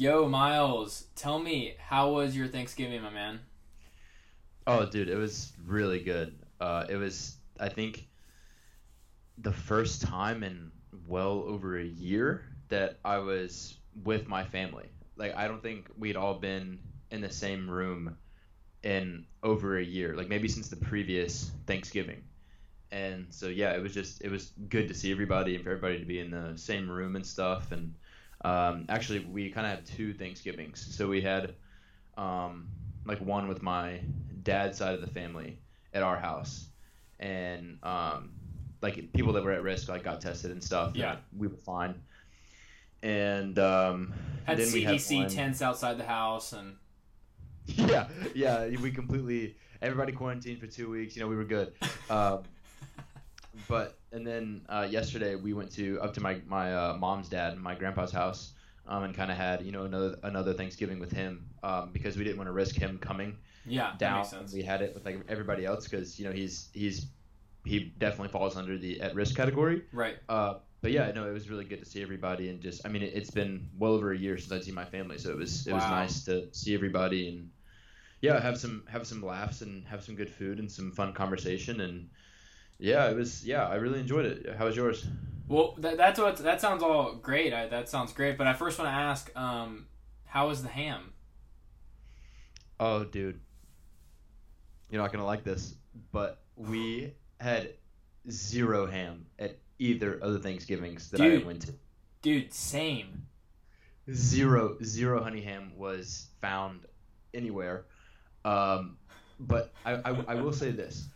Yo, Miles, tell me, how was your Thanksgiving, my man? Oh, dude, it was really good. Uh, it was, I think, the first time in well over a year that I was with my family. Like, I don't think we'd all been in the same room in over a year, like maybe since the previous Thanksgiving. And so, yeah, it was just, it was good to see everybody and for everybody to be in the same room and stuff. And um, actually, we kind of had two Thanksgivings. So we had um, like one with my dad's side of the family at our house, and um, like people that were at risk like got tested and stuff. Yeah. and we were fine. And um, Had then we had CDC one- tents outside the house, and Yeah, yeah, we completely everybody quarantined for two weeks. You know, we were good. Um, but and then uh, yesterday we went to up to my my uh, mom's dad, my grandpa's house, um, and kind of had you know another another Thanksgiving with him um, because we didn't want to risk him coming yeah, down. We had it with like everybody else because you know he's he's he definitely falls under the at risk category. Right. Uh, but yeah, no, it was really good to see everybody and just I mean it, it's been well over a year since I'd seen my family, so it was it was nice to see everybody and yeah, have some have some laughs and have some good food and some fun conversation and yeah, it was yeah, I really enjoyed it. How was yours? Well, that, that's what that sounds all great. I, that sounds great. But I first want to ask, um, how was the ham? Oh, dude, you're not gonna like this, but we had zero ham at either of the Thanksgivings that Dude. I went to. Dude, same. zero zero honey ham was found anywhere um, but I, I, I will say this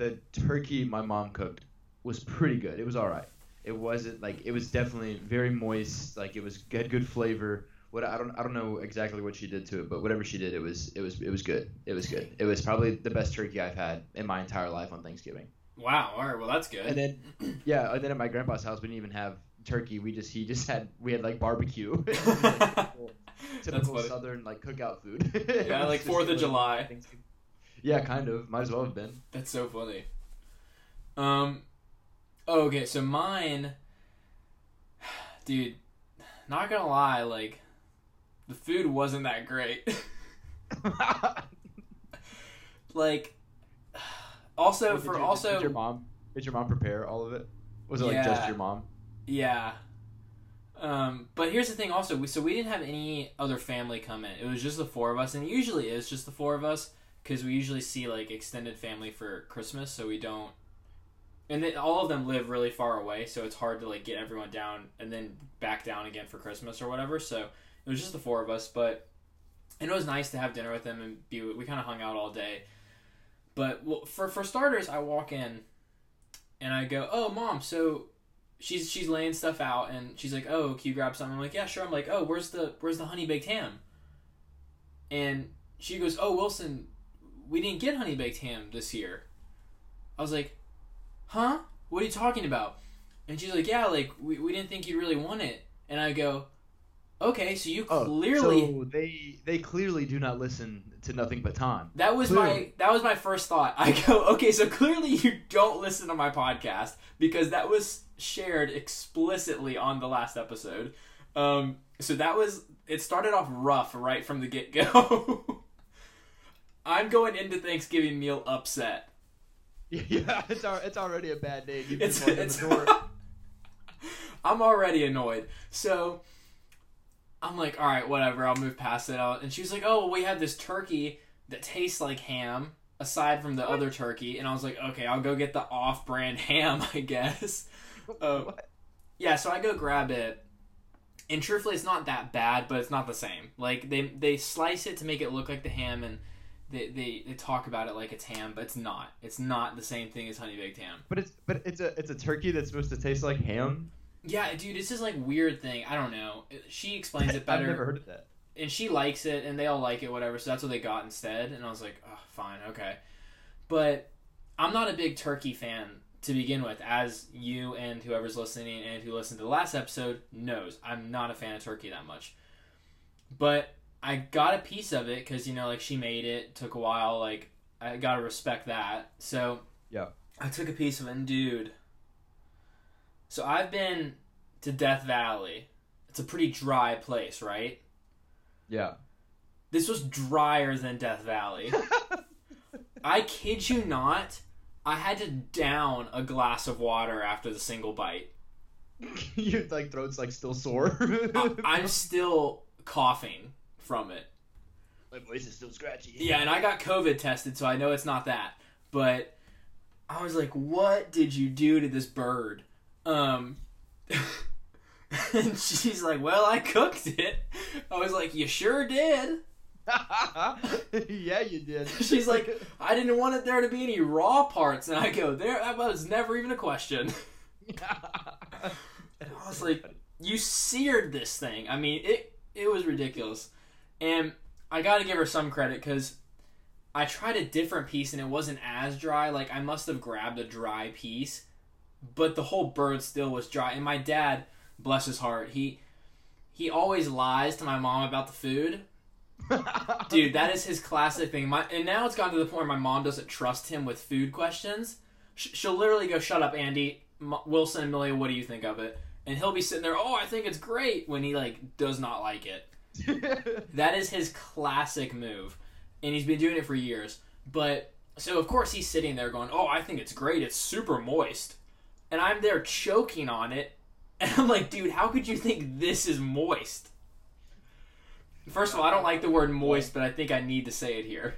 the turkey my mom cooked was pretty good it was all right it wasn't like it was definitely very moist like it was had good flavor what I don't I don't know exactly what she did to it but whatever she did it was it was it was good it was good it was probably the best turkey I've had in my entire life on Thanksgiving Wow. All right. Well, that's good. and then yeah and then at my grandpa's house we didn't even have turkey we just he just had we had like barbecue typical funny. southern like cookout food. Yeah, like Fourth of July. Thanksgiving. Yeah, kind of. Might as well have been. That's so funny. Um, oh, okay, so mine, dude, not gonna lie, like, the food wasn't that great. like, also for you- also did your mom did your mom prepare all of it? Was it like Yeah. just your mom? Yeah. Um, but here's the thing also, we, so we didn't have any other family come in. It was just the four of us, and usually is just the four of us because we usually see like extended family for Christmas, so we don't. And then all of them live really far away, so it's hard to like get everyone down and then back down again for Christmas or whatever. So it was just the four of us, but and it was nice to have dinner with them and be. We kind of hung out all day. But well, for for starters, I walk in, and I go, "Oh, mom, so she's she's laying stuff out and she's like, "Oh, can you grab something?" I'm like, "Yeah, sure." I'm like, "Oh, where's the where's the honey baked ham?" And she goes, "Oh, Wilson, we didn't get honey baked ham this year." I was like, "Huh? What are you talking about?" And she's like, "Yeah, like we, we didn't think you'd really want it." And I go, "Okay, so you clearly Oh, so they they clearly do not listen to nothing but time. That was my that was my first thought. I go, okay, so clearly you don't listen to my podcast because that was shared explicitly on the last episode. Um, so that was it started off rough right from the get go. I'm going into Thanksgiving meal upset. Yeah, it's it's already a bad day. You It's, it's. I'm already annoyed. So I'm like, all right, whatever. I'll move past it. I'll, and she was like, oh, well, we have this turkey that tastes like ham aside from the other turkey. And I was like, okay, I'll go get the off-brand ham, I guess. Uh, What? yeah, so I go grab it. And truthfully, it's not that bad, but it's not the same. Like they they slice it to make it look like the ham, and they, they, they talk about it like it's ham, but it's not. It's not the same thing as honey baked ham. But it's but it's a it's a turkey that's supposed to taste like ham. Yeah, dude, it's this like weird thing. I don't know. She explains it better. I've never heard of that. and she likes it, and they all like it, whatever. So that's what they got instead. And I was like, oh, fine, okay. But I'm not a big turkey fan to begin with, as you and whoever's listening and who listened to the last episode knows. I'm not a fan of turkey that much. But I got a piece of it because you know, like she made it, took a while. Like I gotta respect that. So Yeah. I took a piece of it, and dude. So I've been to Death Valley. It's a pretty dry place, right? Yeah. This was drier than Death Valley. I kid you not. I had to down a glass of water after the single bite. Your like throat's like still sore. I, I'm still coughing from it. My voice is still scratchy. Yeah, and I got COVID tested, so I know it's not that. But I was like, "What did you do to this bird?" Um, and she's like, "Well, I cooked it." I was like, "You sure did." yeah, you did. She's like, "I didn't want it there to be any raw parts," and I go, "There, that was never even a question." And I was like, "You seared this thing." I mean, it it was ridiculous, and I got to give her some credit because I tried a different piece and it wasn't as dry. Like I must have grabbed a dry piece, but the whole bird still was dry. And my dad, bless his heart, he he always lies to my mom about the food. Dude, that is his classic thing. My and now it's gotten to the point where my mom doesn't trust him with food questions. Sh- she'll literally go, "Shut up, Andy." M- Wilson and Millie, what do you think of it? And he'll be sitting there, "Oh, I think it's great," when he like does not like it. That is his classic move, and he's been doing it for years. But so of course he's sitting there going, "Oh, I think it's great. It's super moist," and I'm there choking on it, and I'm like, "Dude, how could you think this is moist?" First of all, I don't like the word moist, but I think I need to say it here.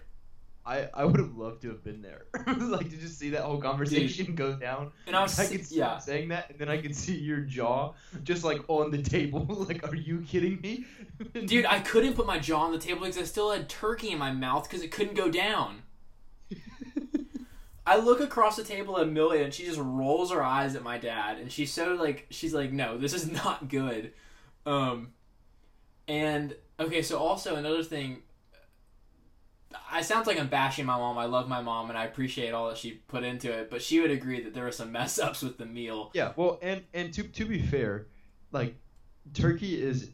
I, I would have loved to have been there. like to just see that whole conversation go down. And I was, I could see yeah, saying that, and then I could see your jaw just like on the table. like, are you kidding me? dude, I couldn't put my jaw on the table because I still had turkey in my mouth because it couldn't go down. I look across the table at Millie and she just rolls her eyes at my dad and she's so like she's like no this is not good, um, and okay so also another thing. I sounds like I'm bashing my mom. I love my mom and I appreciate all that she put into it, but she would agree that there were some mess ups with the meal. yeah. Well, and and to to be fair, like turkey is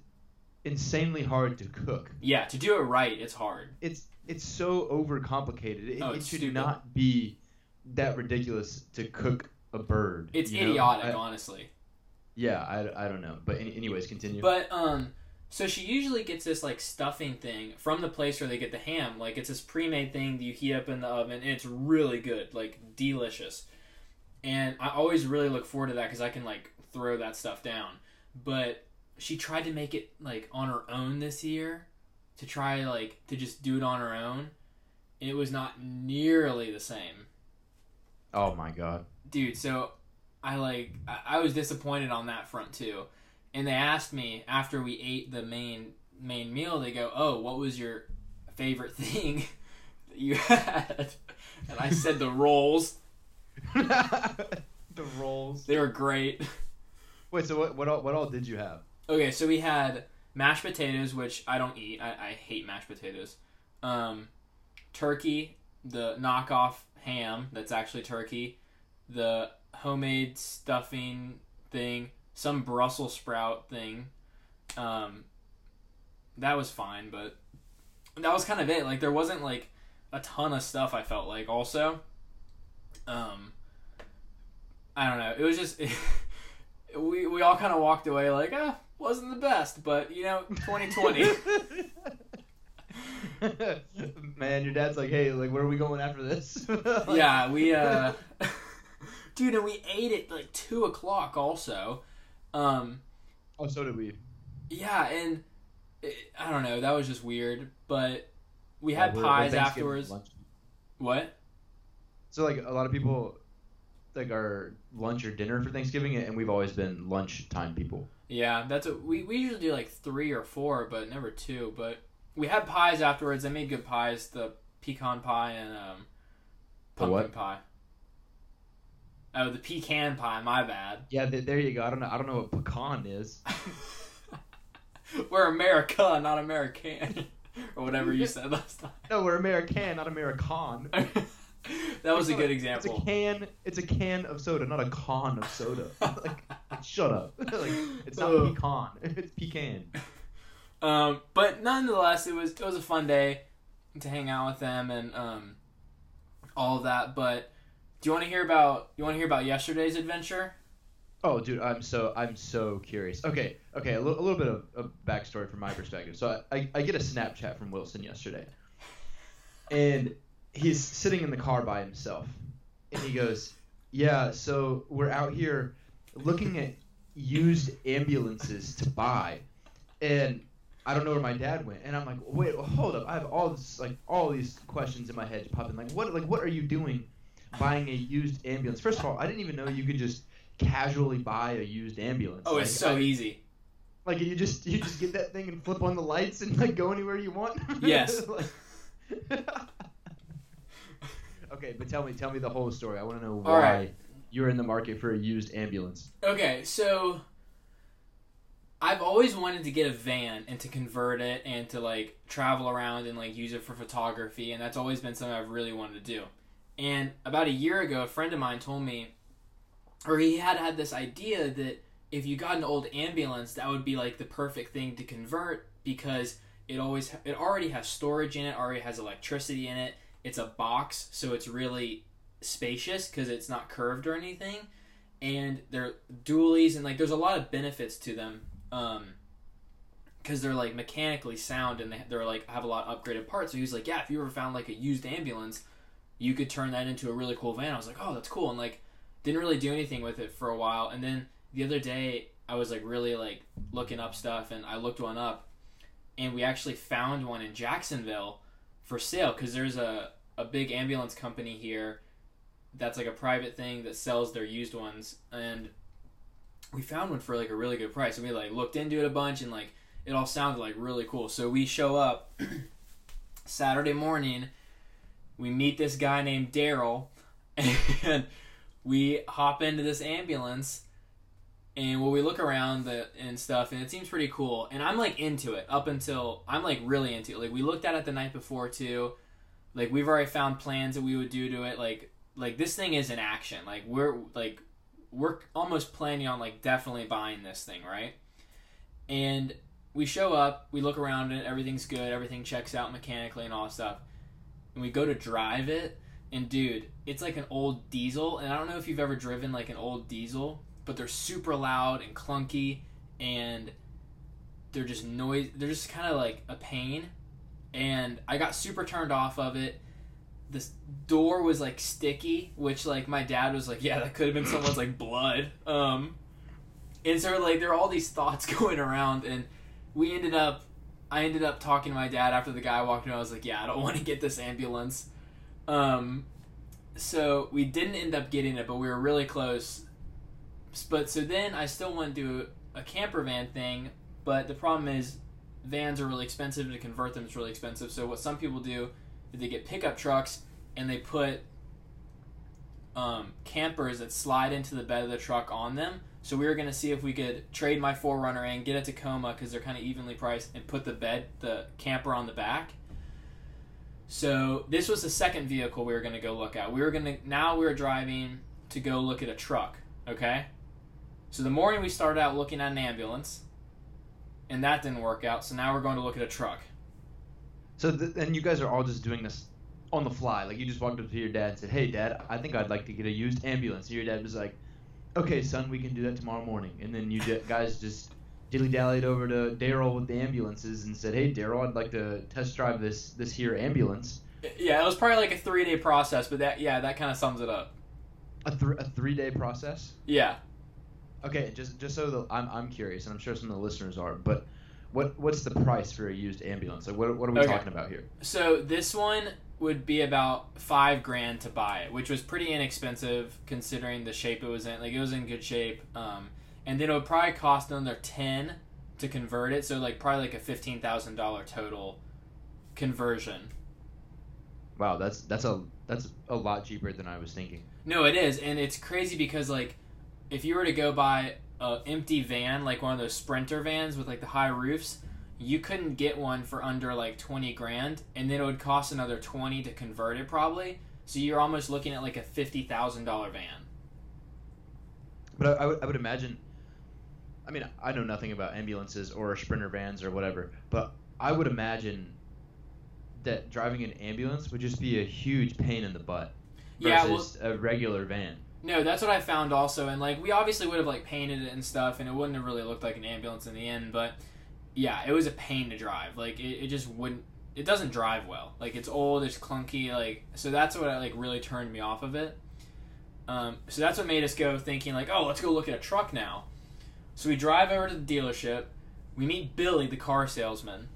insanely hard to cook. Yeah, to do it right, it's hard. It's it's so overcomplicated. It, Oh, it should stupid. not be that ridiculous to cook a bird. It's know? idiotic, I- honestly. yeah, I, I don't know. But any, anyways, continue. But um, so she usually gets this like stuffing thing from the place where they get the ham. Like it's this pre-made thing that you heat up in the oven, and it's really good, like delicious. And I always really look forward to that because I can like throw that stuff down. But she tried to make it like on her own this year, to try like to just do it on her own. It was not nearly the same oh my god. dude so i like I, I was disappointed on that front too and they asked me after we ate the main main meal they go oh what was your favorite thing that you had? And i said the rolls. The rolls. they were great. Wait, so what what all, what all did you have? okay so we had mashed potatoes which i don't eat. I, I hate mashed potatoes. Um, turkey the knockoff ham that's actually turkey the homemade stuffing thing some brussels sprout thing. Um, that was fine but that was kind of it. Like there wasn't like a ton of stuff i felt like also. Um, i don't know. It was just we, we all kind of walked away like ah wasn't the best but you know 2020 Man, your dad's like, hey, like, where are we going after this? Like- yeah, we uh dude, and we ate at like two o'clock also. Um, Oh, so did we. yeah, and it, I don't know, that was just weird. But we had we're pies afterwards. lunch. What? So like a lot of people, like our lunch or dinner for Thanksgiving, and we've always been lunchtime people. Yeah, that's what we we usually do like three or four, but never two. But we had pies afterwards. They made good pies, the pecan pie and um, pumpkin what? pie. Oh, the pecan pie. My bad. Yeah, th- there you go. I don't know. I don't know what pecan is. We're America, not American, or whatever you said last time. No, we're American, not American. that was a good not example. It's a can. It's a can of soda, not a con of soda. like, shut up. like, it's not Ugh. pecan. It's pecan. Um, but nonetheless, it was it was a fun day to hang out with them and um, all of that. But do you want to hear about you want to hear about yesterday's adventure? Oh, dude, I'm so I'm so curious. Okay, okay, a, li- a little bit of, of backstory from my perspective. So I, I, I get a Snapchat from Wilson yesterday, and he's sitting in the car by himself, and he goes, "Yeah, so we're out here looking at used ambulances to buy, and I don't know where my dad went." And I'm like, "Wait, hold up! I have all this like all these questions in my head popping. Like, what like what are you doing, buying a used ambulance? First of all, I didn't even know you could just." casually buy a used ambulance. Oh, it's Like, so I- easy. like you just you just get that thing and flip on the lights and like go anywhere you want. Yes. Like- okay, but tell me tell me the whole story. I want to know why right. you're in the market for a used ambulance. Okay, so I've always wanted to get a van and to convert it and to like travel around and like use it for photography, and that's always been something I've really wanted to do. And about a year ago, a friend of mine told me, or he had had this idea that if you got an old ambulance, that would be like the perfect thing to convert because it always it already has storage in it, already has electricity in it. It's a box, so it's really spacious because it's not curved or anything and they're dualies and like there's a lot of benefits to them um because they're like mechanically sound and they, they're like have a lot of upgraded parts so he was like yeah if you ever found like a used ambulance you could turn that into a really cool van. I was like oh that's cool. And like didn't really do anything with it for a while. And then the other day i was like really like looking up stuff and i looked one up and we actually found one in jacksonville for sale because there's a, a big ambulance company here that's like a private thing that sells their used ones. And we found one for like a really good price. And we like looked into it a bunch and like it all sounded like really cool. So we show up saturday morning we meet this guy named daryl and we hop into this ambulance and well we look around the and stuff and it seems pretty cool. And i'm like into it up until i'm like really into it. Like we looked at it the night before too. Like we've already found plans that we would do to it. Like like this thing is in action. Like we're like we're almost planning on like definitely buying this thing right? And we show up we look around and everything's good everything checks out mechanically and all that stuff and we go to drive it and dude it's like an old diesel and i don't know if you've ever driven like an old diesel but they're super loud and clunky and they're just noise they're just kind of like a pain and i got super turned off of it this door was like sticky, which like my dad was like, yeah, that could have been someone's like blood. Um, and so like there are all these thoughts going around, and we ended up, I ended up talking to my dad after the guy walked in. I was like, yeah, I don't want to get this ambulance. Um, so we didn't end up getting it, but we were really close. But so then I still want to do a camper van thing, but the problem is vans are really expensive to convert them. It's really expensive. So what some people do is they get pickup trucks and they put um, campers that slide into the bed of the truck on them. So we were gonna see if we could trade my 4Runner in, get a Tacoma because they're kind of evenly priced, and put the bed, the camper on the back. So this was the second vehicle we were gonna go look at. We were gonna now we were driving to go look at a truck. Okay. So the morning we started out looking at an ambulance, and that didn't work out. So now we're going to look at a truck. So th- and you guys are all just doing this on the fly. Like you just walked up to your dad and said, "Hey, Dad, I think I'd like to get a used ambulance." And your dad was like, "Okay, son, we can do that tomorrow morning." And then you guys just dilly dallied over to Daryl with the ambulances and said, "Hey, Daryl, I'd like to test drive this this here ambulance." Yeah, it was probably like a three day process, but that yeah, that kind of sums it up. A, th- a three day process. Yeah. Okay, just just so the, I'm I'm curious, and I'm sure some of the listeners are, but what what's the price for a used ambulance? Like what what are we Okay. talking about here? So this one would be about five grand to buy it, which was pretty inexpensive considering the shape it was in. Like it was in good shape. Um, and then it would probably cost another ten to convert it. So like probably like a fifteen thousand dollar total conversion. Wow, that's that's a that's a lot cheaper than I was thinking. No, it is, and it's crazy because like, if you were to go buy a empty van, like one of those Sprinter vans with like the high roofs, you couldn't get one for under like twenty grand, and then it would cost another twenty to convert it probably. So you're almost looking at like a fifty thousand dollar van. But I, I would I would imagine. I mean, I know nothing about ambulances or sprinter vans or whatever, but I would imagine that driving an ambulance would just be a huge pain in the butt Yeah, well- versus a regular van. No, that's what I found also, and like we obviously would have like painted it and stuff, and it wouldn't have really looked like an ambulance in the end. But yeah, it was a pain to drive. Like it, it just wouldn't. It doesn't drive well. Like it's old, it's clunky. Like so that's what I like really turned me off of it. Um, so that's what made us go thinking like, oh, let's go look at a truck now. So we drive over to the dealership. We meet Billy, the car salesman,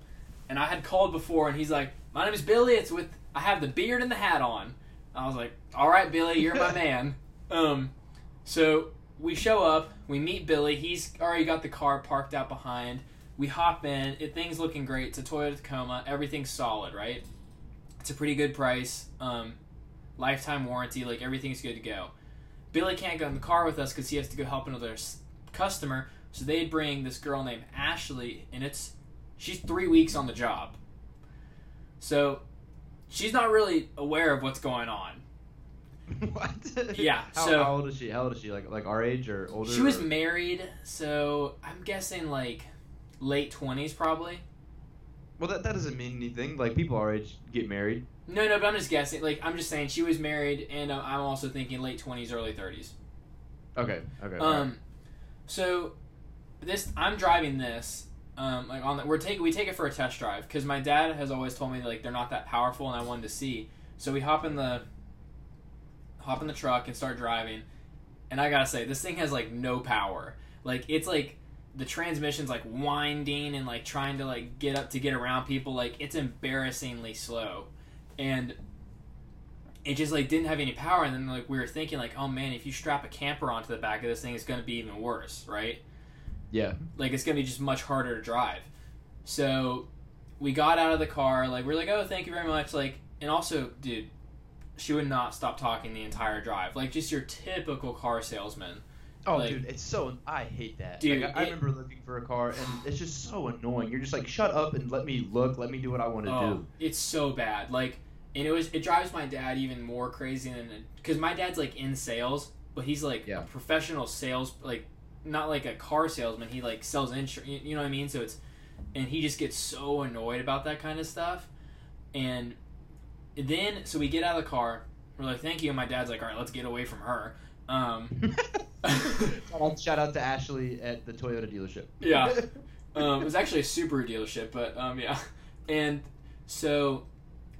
and I had called before, and he's like, "My name is Billy. It's with I have the beard and the hat on." I was like, "All right, Billy, you're my man." Um, so we show up, we meet Billy. He's already got the car parked out behind. We hop in. It things looking great. It's a Toyota Tacoma. Everything's solid, right? It's a pretty good price. Um, lifetime warranty. Like everything's good to go. Billy can't go in the car with us because he has to go help another s- customer. So they bring this girl named Ashley, and it's she's three weeks on the job. So she's not really aware of what's going on. what? Yeah, How, so- how old is she? How old is she? Like like our age or older? She was or- married, so I'm guessing like late twenties probably. Well, that, that doesn't mean anything. Like people our age get married. No, no, but I'm just guessing. Like I'm just saying she was married, and uh, I'm also thinking late twenties, early thirties. Okay. Okay. Um, so this I'm driving this. Um, like on the, we're taking we take it for a test drive because my dad has always told me like they're not that powerful, and I wanted to see. So we hop in the hop in the truck and start driving, and I gotta say this thing has like no power. Like it's like the transmission's like winding and like trying to like get up to get around people. Like it's embarrassingly slow, and it just like didn't have any power. And then like we were thinking like, oh man, if you strap a camper onto the back of this thing, it's gonna be even worse, right? yeah. like it's gonna be just much harder to drive. So we got out of the car, like we're like, oh, thank you very much, like, and also, dude, she would not stop talking the entire drive, like just your typical car salesman. Oh, Like- dude, it's so. I hate that. Dude, like, I, I remember looking for a car, and it's just so annoying. You're just like, shut up and let me look. Let me do what I want to Oh, do. it's so bad. Like, and it was it drives my dad even more crazy than because my dad's like in sales, but he's like Yeah. a professional sales, like not like a car salesman. He like sells insurance. You know what I mean? So it's and he just gets so annoyed about that kind of stuff. And then so we get out of the car. We're like, thank you. And my dad's like, all right, let's get away from her. Um, shout, out, shout out to Ashley at the Toyota dealership. Yeah. um, it was actually a Subaru dealership, but um, yeah. And so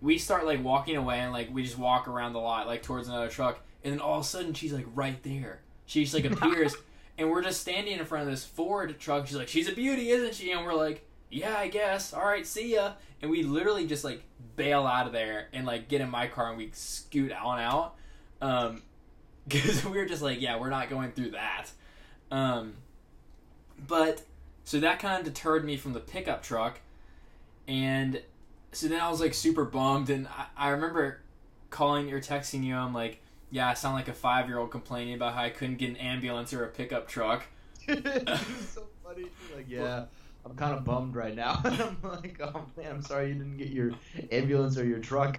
we start like walking away, and like we just walk around the lot, like towards another truck, and then all of a sudden she's like right there. She just like appears, and we're just standing in front of this Ford truck. She's like, "She's a beauty, isn't she?" And we're like, "Yeah, I guess. All right, see ya." And we literally just like bail out of there and like get in my car and we scoot on out. Um, because we were just like, yeah, we're not going through that. Um, but so that kind of deterred me from the pickup truck, and so then I was like super bummed, and I, I remember calling or texting you. I'm like, yeah, I sound like a five year old complaining about how I couldn't get an ambulance or a pickup truck. so funny. Like, yeah, I'm kind of bummed right now. I'm like, oh man, I'm sorry you didn't get your ambulance or your truck.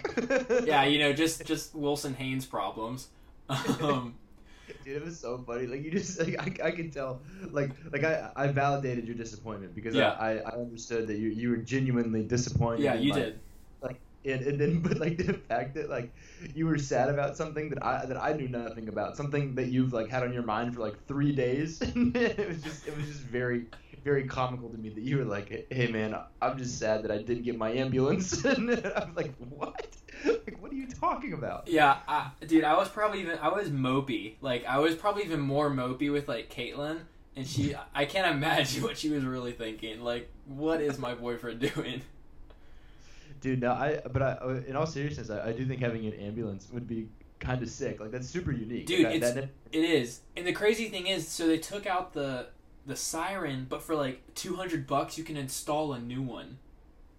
Yeah, you know, just just Wilson Haynes problems. Um, Dude, it was so funny. Like you just, like, I, I could tell. Like, like I, I validated your disappointment because Yeah. I, I, understood that you, you were genuinely disappointed. yeah, you like, did. Like, and, and then, but like the fact that like you were sad about something that I that I knew nothing about, something that you've like had on your mind for like three days. it was just, it was just very, very comical to me that you were like, hey man, I'm just sad that I didn't get my ambulance. and I'm like, what? Like, what are you talking about? Yeah, I, dude, I was probably even I was mopey. Like I was probably even more mopey with like Caitlyn, and she I can't imagine what she was really thinking. Like, what is my boyfriend doing? Dude, no, I. But I, uh, in all seriousness, I, I do think having an ambulance would be kind of sick. Like that's super unique. Dude, Like, it's- that, It is, and the crazy thing is, so they took out the the siren, but for like two hundred bucks, you can install a new one.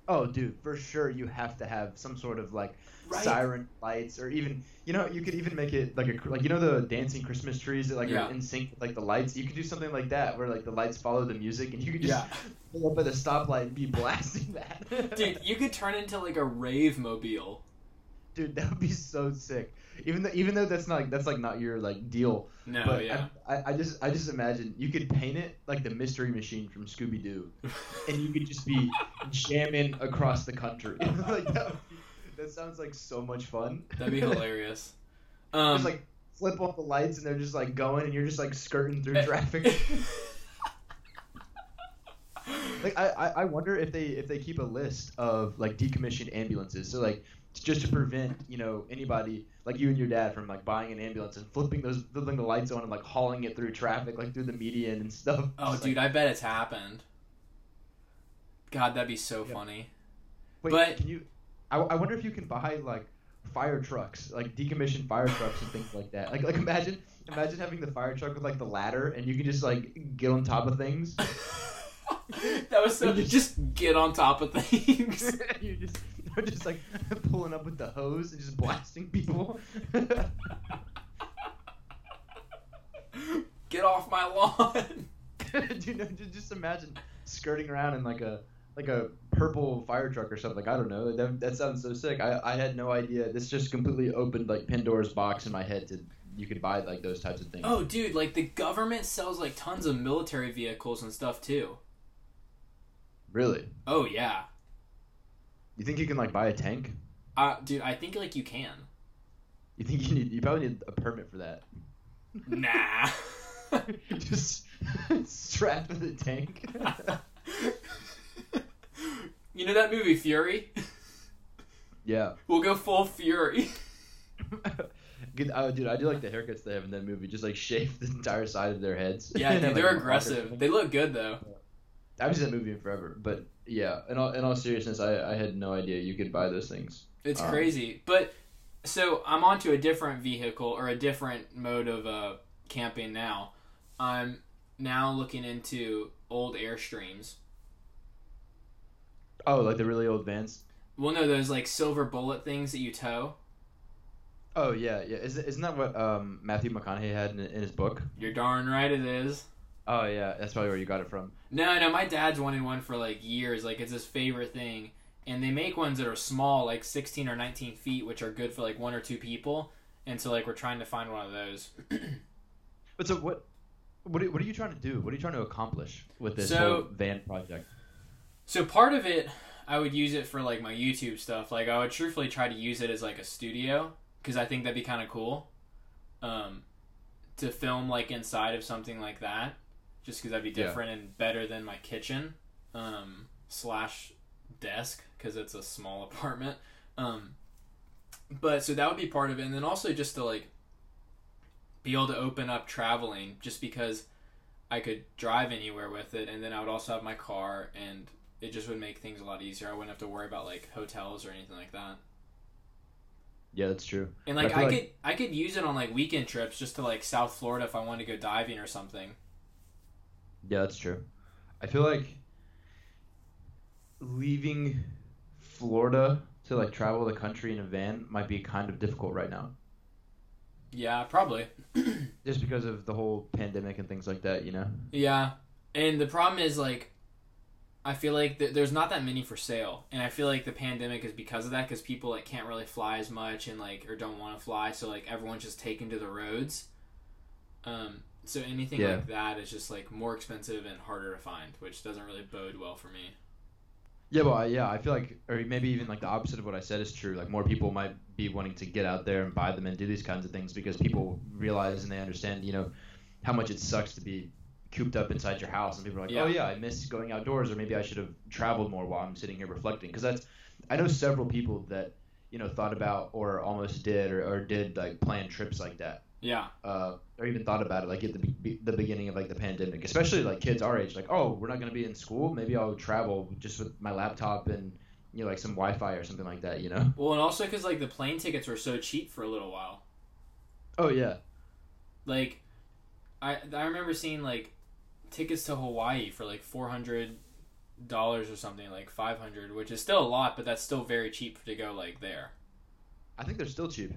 Oh, mm. dude, for sure, you have to have some sort of like Right. siren lights, or even you know, you could even make it like a like you know the dancing Christmas trees that like Yeah. are in sync with like the lights. You could do something like that where like the lights follow the music, and you could just Yeah. pull up at a stoplight and be blasting that. Dude, you could turn into like a rave mobile. Dude, that would be so sick. Even though even though that's not like, that's like not your like deal. No, but yeah. I, I, I just I just imagine you could paint it like the mystery machine from Scooby Doo, and you could just be jamming across the country. like that, be, that sounds like so much fun. That'd be hilarious. Um, Just like flip off the lights and they're just like going and you're just like skirting through traffic. like I, I I wonder if they if they keep a list of like decommissioned ambulances. So like just to prevent you know anybody like you and your dad from like buying an ambulance and flipping those flipping the lights on and like hauling it through traffic like through the median and stuff. Oh, Just, dude, like, I bet it's happened. God, that'd be so Yeah. funny. wait, but- can you? I, I wonder if you can buy like fire trucks, like decommissioned fire trucks and things like that. Like like imagine imagine having the fire truck with like the ladder and you can just like get on top of things. that was so. Just get on top of things. you just just like pulling up with the hose and just blasting people. Get off my lawn. you know, just, just imagine skirting around in like a like a purple fire truck or something. Like I don't know. That, that sounds so sick. I, I had no idea. This just completely opened like Pandora's box in my head to you could buy like those types of things. Oh, dude, like the government sells like tons of military vehicles and stuff too. Really? Oh yeah, You think you can like buy a tank? uh, dude, I think like you can. You think you need? You probably need a permit for that. Nah. just strapped to the tank. you know that movie Fury? yeah. We'll go full Fury. Good, oh, dude, I do like the haircuts they have in that movie. Just like shave the entire side of their heads. Yeah, dude, they're like, aggressive. They look good though. I haven't seen that movie in forever, but yeah. In all in all seriousness, I, I had no idea you could buy those things. It's Um, crazy. But so I'm onto a different vehicle or a different mode of uh, camping now. I'm now looking into old Airstreams. Oh, like the really old vans. Well, no, those like silver bullet things that you tow. Oh yeah, yeah. Is, isn't that what um, Matthew McConaughey had in, in his book? You're darn right it is. Oh yeah, that's probably where you got it from. No, no, my dad's wanted one for like years. Like it's his favorite thing. And they make ones that are small, like 16 or 19 feet, which are good for like one or two people. And so like we're trying to find one of those. But so what? What are, what are you trying to do? What are you trying to accomplish with this So- whole van project? So part of it, I would use it for like my YouTube stuff. Like I would truthfully try to use it as like a studio because I think that'd be kind of cool, um, to film like inside of something like that. Just because that'd be Yeah. different and better than my kitchen, um, slash desk because it's a small apartment. Um, but so that would be part of it, and then also just to like be able to open up traveling, just because I could drive anywhere with it, and then I would also have my car, and it just would make things a lot easier. I wouldn't have to worry about like hotels or anything like that. Yeah, that's true. And like I I, could like- I could use it on like weekend trips just to like South Florida if I wanted to go diving or something. Yeah, that's true. I feel like leaving Florida to like travel the country in a van might be kind of difficult right now, Yeah, probably. just because of the whole pandemic and things like that. You know. Yeah, and the problem is like, I feel like th- there's not that many for sale, and I feel like the pandemic is because of that because people like can't really fly as much and like or don't want to fly, so like everyone's just taken to the roads. Um, so anything Yeah. like that is just like more expensive and harder to find, which doesn't really bode well for me. Yeah, well, I- yeah, I feel like, or maybe even like the opposite of what I said is true. Like more people might be wanting to get out there and buy them and do these kinds of things because people realize and they understand, you know, how much it sucks to be cooped up inside your house. And people are like, oh Yeah. yeah, I miss going outdoors, or maybe I should have traveled more while I'm sitting here reflecting. Because that's, I know several people that, you know, thought about or almost did or, or did like plan trips like that. Yeah, Uh, or even thought about it like at the be- the beginning of like the pandemic, especially like kids our age, like oh we're not gonna be in school, maybe I'll travel just with my laptop and you know like some Wi-Fi or something like that, you know? well, and also because like the plane tickets were so cheap for a little while. Oh yeah, Like, I I remember seeing like tickets to Hawaii for like four hundred dollars or something, like five hundred, which is still a lot, but that's still very cheap to go like there. I think they're still cheap.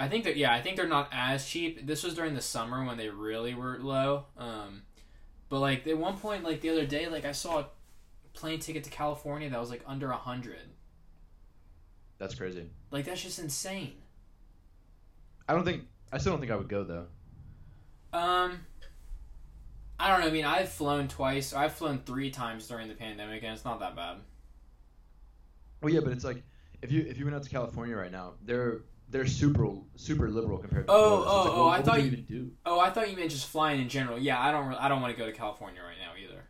I think that yeah, I think they're not as cheap. This was during the summer when they really were low. Um, but like at one point, like the other day, like I saw a plane ticket to California that was like under a hundred. That's crazy. Like that's just insane. I don't think I still don't think I would go though. Um, I don't know. I mean, I've flown twice. I've flown three times during the pandemic, and it's not that bad. Well, yeah, but it's like if you if you went out to California right now, there they're super super liberal compared to Oh, Florida. So it's oh, like, oh, I thought you you- even do? Oh, I thought you meant just flying in general. Yeah, I don't. I don't want to go to California right now either.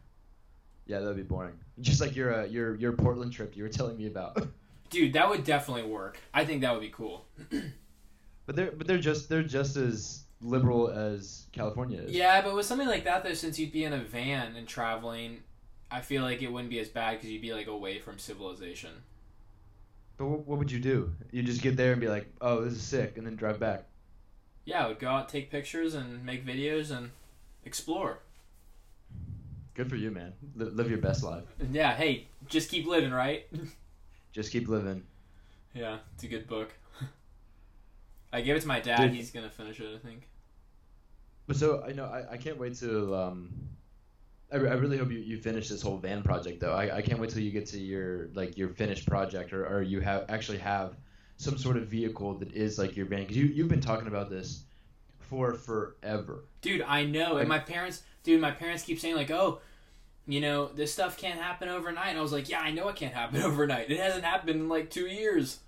Yeah, that'd be boring. Just like your uh, your your Portland trip you were telling me about. Dude, that would definitely work. I think that would be cool. but they're but they're just they're just as liberal as California is. Yeah, but with something like that, though, since you'd be in a van and traveling, I feel like it wouldn't be as bad because you'd be like away from civilization. But what, would you do? You just get there and be like, "Oh, this is sick," and then drive back. Yeah, I would go out, take pictures, and make videos and explore. Good for you, man. Live, live your best life. Yeah, hey, just keep living, right? Just keep living. yeah, it's a good book. I gave it to my dad. Dude. He's gonna finish it, I think. But so I know I, I can't wait to um. I, I mm-hmm. really hope you, you finish this whole van project though. I, I can't wait till you get to your like your finished project or, or you have actually have some sort of vehicle that is like your van because you you've been talking about this for forever. Dude, I know. Like- and my parents, dude, my parents keep saying like, "Oh, you know, this stuff can't happen overnight." And I was like, "Yeah, I know it can't happen overnight. It hasn't happened in like two years."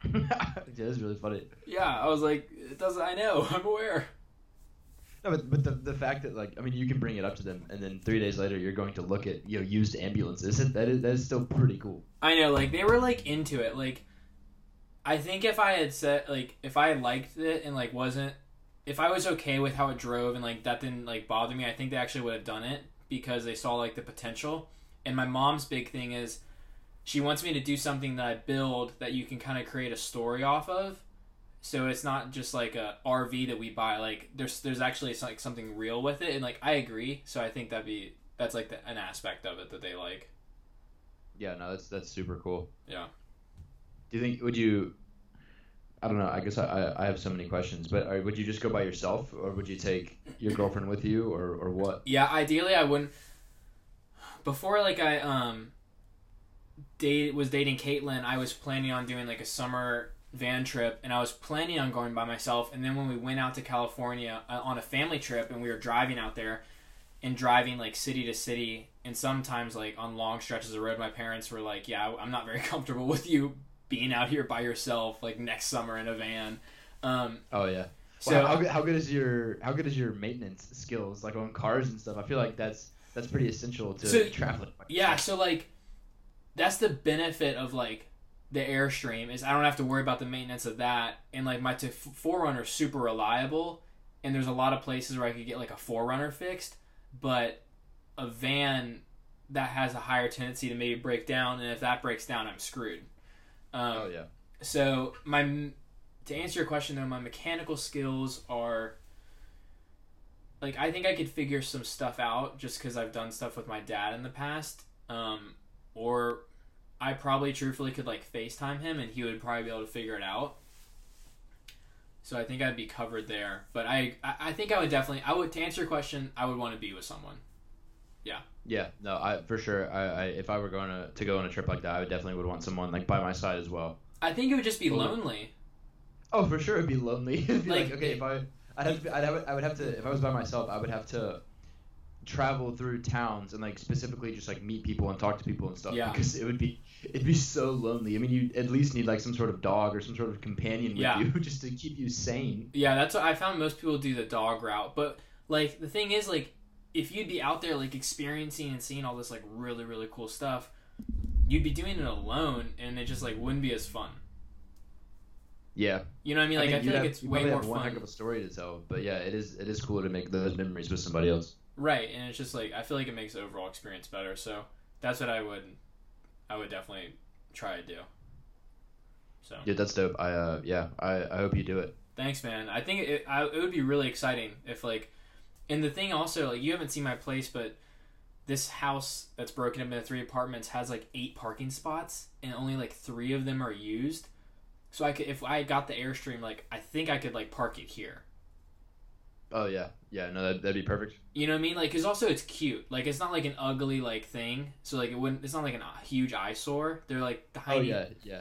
yeah, that's really funny. Yeah, I was like, "It doesn't." I know. I'm aware. No, but, but the, the fact that like I mean you can bring it up to them and then three days later you're going to look at you know used ambulances that is that is still pretty cool. I know. Like they were like into it. Like, I think if I had said like if I liked it and like wasn't if I was okay with how it drove and like that didn't like bother me, I think they actually would have done it because they saw like the potential. And my mom's big thing is she wants me to do something that I build that you can kind of create a story off of. So it's not just like a RV that we buy. Like there's there's actually like something real with it, and like I agree. So I think that'd be that's like the, an aspect of it that they like. Yeah, no, that's that's super cool. Yeah. Do you think would you? I don't know. I guess I, I, have so many questions, but uh, would you just go by yourself, or would you take your girlfriend with you, or, or what? Yeah, ideally I wouldn't. Before like I um date was dating Caitlin, I was planning on doing like a summer van trip, and I was planning on going by myself. And then when we went out to California uh, on a family trip, and we were driving out there, and driving like city to city, and sometimes like on long stretches of road, my parents were like, "Yeah, I'm not very comfortable with you being out here by yourself like next summer in a van." Um, Oh yeah. so So how, good- how good is your how good is your maintenance skills like on cars and stuff? I feel like that's that's pretty essential to So- traveling. Yeah, so like that's the benefit of like the Airstream is I don't have to worry about the maintenance of that, and like my t- 4Runner is super reliable, and there's a lot of places where I could get like a 4Runner fixed, but a van that has a higher tendency to maybe break down, and if that breaks down, I'm screwed. Um, Oh yeah. so my to answer your question though, my mechanical skills are like I think I could figure some stuff out just because I've done stuff with my dad in the past, um, or I probably truthfully could like FaceTime him and he would probably be able to figure it out. So I think I'd be covered there, but I I think I would definitely I would to answer your question I would want to be with someone. Yeah, Yeah, no, I for sure. I, I if I were going to, to go on a trip like that, I would definitely would want someone like by my side as well. I think it would just be Well, lonely. Oh, for sure, it'd be lonely. it'd be like, Like- okay, if I, I'd have to, be, I'd have, I would have to, if I was by myself, I would have to travel through towns and like specifically just like meet people and talk to people and stuff. Yeah. Because it would be, it'd be so lonely. I mean, you at least need like some sort of dog or some sort of companion with Yeah. you just to keep you sane. Yeah, that's what I found most people do the dog route. But like the thing is like if you'd be out there like experiencing and seeing all this like really really cool stuff, you'd be doing it alone and it just like wouldn't be as fun. Yeah. You know what I mean? Like I, you'd feel like have- it's you way more have one fun. heck of a story to tell. But yeah, it is, it is cool to make those memories with somebody else. Right, and it's just like I feel like it makes the overall experience better. So that's what I would I would definitely try to do. So Yeah, that's dope. I, uh, yeah, I, I hope you do it. Thanks, man. I think it, I, it would be really exciting if like, and the thing also like you haven't seen my place, but this house that's broken up into three apartments has like eight parking spots, and only like three of them are used. So I could, if I got the airstream, like I think I could like park it here. Oh yeah, yeah. No, that'd, that'd be perfect. You know what I mean? Like, cause also it's cute. Like, it's not like an ugly like thing. So like, it wouldn't. It's not like a uh, huge eyesore. They're like tiny. Oh yeah, yeah.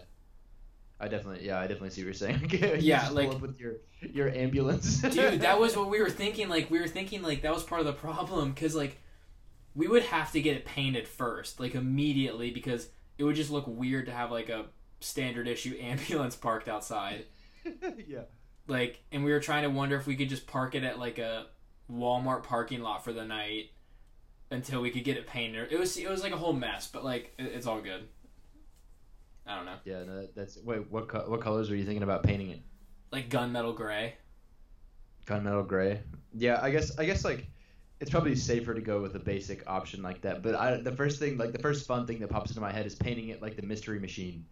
I definitely, yeah, I definitely see what you're saying. You Yeah, like- up with your your ambulance, dude that was what we were thinking like we were thinking like that was part of the problem because like we would have to get it painted first like immediately because it would just look weird to have like a standard issue ambulance parked outside yeah. Like, and we were trying to wonder if we could just park it at like a Walmart parking lot for the night until we could get it painted. It was it was like a whole mess, but like it, it's all good. I don't know, Yeah, no, that's wait. What co- what colors were you thinking about painting it? like gunmetal gray. Gunmetal gray. Yeah, I guess I guess like it's probably safer to go with a basic option like that. But I, the first thing, like the first fun thing that pops into my head is painting it like the Mystery Machine,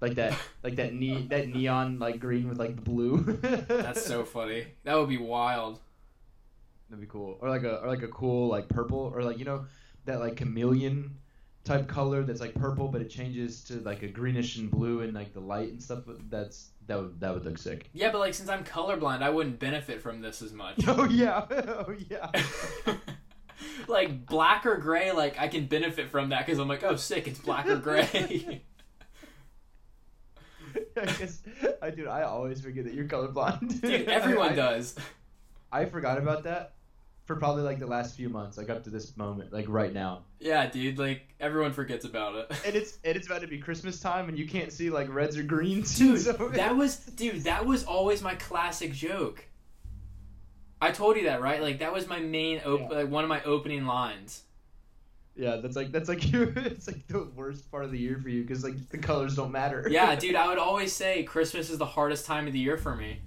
like that, like that ne- that neon like green with like the blue. That's so funny. That would be wild. That'd be cool. Or like a or like a cool like purple or like you know that like chameleon type color that's like purple but it changes to like a greenish and blue and like the light and stuff. That's that would that would look sick. Yeah, but like since I'm colorblind, I wouldn't benefit from this as much. Oh yeah. Oh yeah. like black or gray, like I can benefit from that because I'm like, oh, sick, it's black or gray. I dude, I always forget that you're colorblind. Dude, everyone I, does. I forgot about that for probably like the last few months, like up to this moment, like right now. Yeah, dude, like everyone forgets about it. And it's and it's about to be Christmas time, and you can't see like reds or greens. Dude, so that was dude, that was always my classic joke. I told you that, right? Like that was my main op- Yeah. like one of my opening lines. Yeah, that's like that's like your it's like the worst part of the year for you because like the colors don't matter. Yeah, dude, I would always say Christmas is the hardest time of the year for me.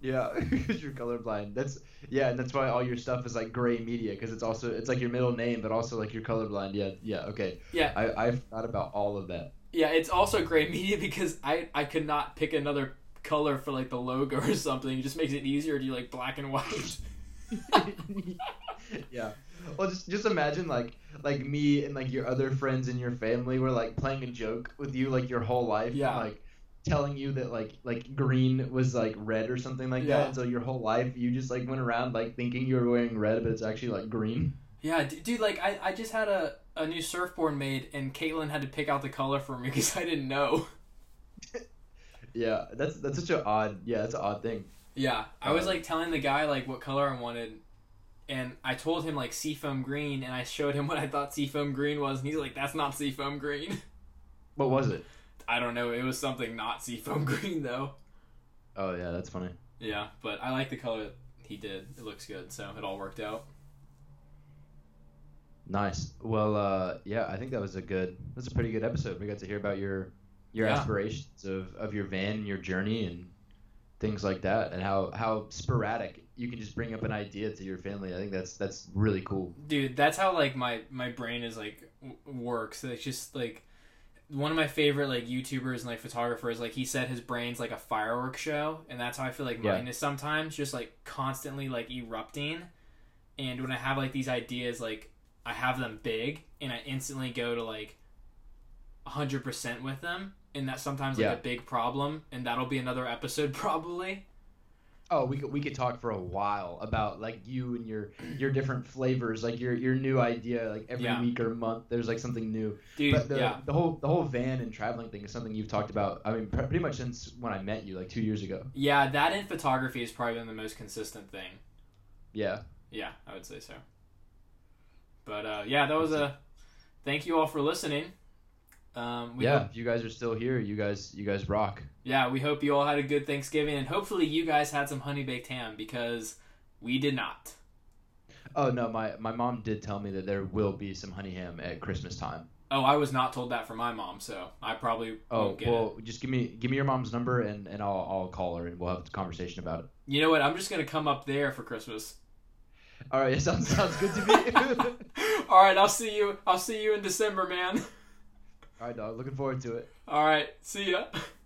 yeah, because you're colorblind. That's yeah, and that's why all your stuff is like gray media because it's also it's like your middle name, but also like you're colorblind. Yeah, yeah, okay. Yeah. I I forgot about all of that. Yeah, it's also gray media because I I could not pick another color for like the logo or something. It just makes it easier to do like black and white. yeah. Well, just just imagine like like me and like your other friends and your family were like playing a joke with you like your whole life. Yeah. And, like telling you that like like green was like red or something like Yeah. that. And so your whole life you just like went around like thinking you were wearing red, but it's actually like green. Yeah, d- dude, like I, I just had a, a new surfboard made and Caitlin had to pick out the color for me because I didn't know. Yeah. That's that's such an odd. Yeah, that's an odd thing. Yeah, I was Uh, like telling the guy like what color I wanted, and I told him like seafoam green, and I showed him what I thought seafoam green was, and he's like, "That's not seafoam green." What was it? I don't know. It was something not seafoam green though. Oh yeah, that's funny. Yeah, but I like the color he did. It looks good, so it all worked out. Nice. Well, uh, yeah, I think that was a good. That's a pretty good episode. We got to hear about your your Yeah. aspirations of, of your van and your journey and things like that, and how how sporadic you can just bring up an idea to your family. I think that's that's really cool. Dude, that's how like my my brain is like w- works. It's just like one of my favorite like YouTubers and like photographers. Like he said, his brain's like a fireworks show, and that's how I feel like Yeah. mine is sometimes, just like constantly like erupting. And when I have like these ideas, like I have them big, and I instantly go to like hundred percent with them, and that's sometimes like Yeah. a big problem, and that'll be another episode probably. Oh, we could we could talk for a while about like you and your your different flavors, like your your new idea. Like every Yeah. week or month, there's like something new. Dude, But the, yeah, the whole the whole van and traveling thing is something you've talked about. I mean, pretty much since when I met you, like two years ago. yeah, that in photography has probably been the most consistent thing. Yeah. Yeah, I would say so. But uh, yeah, that was a. Thank you all for listening. Um, we yeah. hope- If you guys are still here, you guys you guys rock. yeah, we hope you all had a good Thanksgiving, and hopefully you guys had some honey baked ham because we did not. Oh no, my my mom did tell me that there will be some honey ham at Christmas time. Oh, I was not told that from my mom, so I probably Oh won't get well, just give me give me your mom's number and, and I'll I'll call her and we'll have a conversation about it. it. You know what? I'm just gonna come up there for Christmas. All right, sounds sounds good to me. all right, I'll see you. I'll see you in December, man. All right, dog. Looking forward to it. All right, see ya.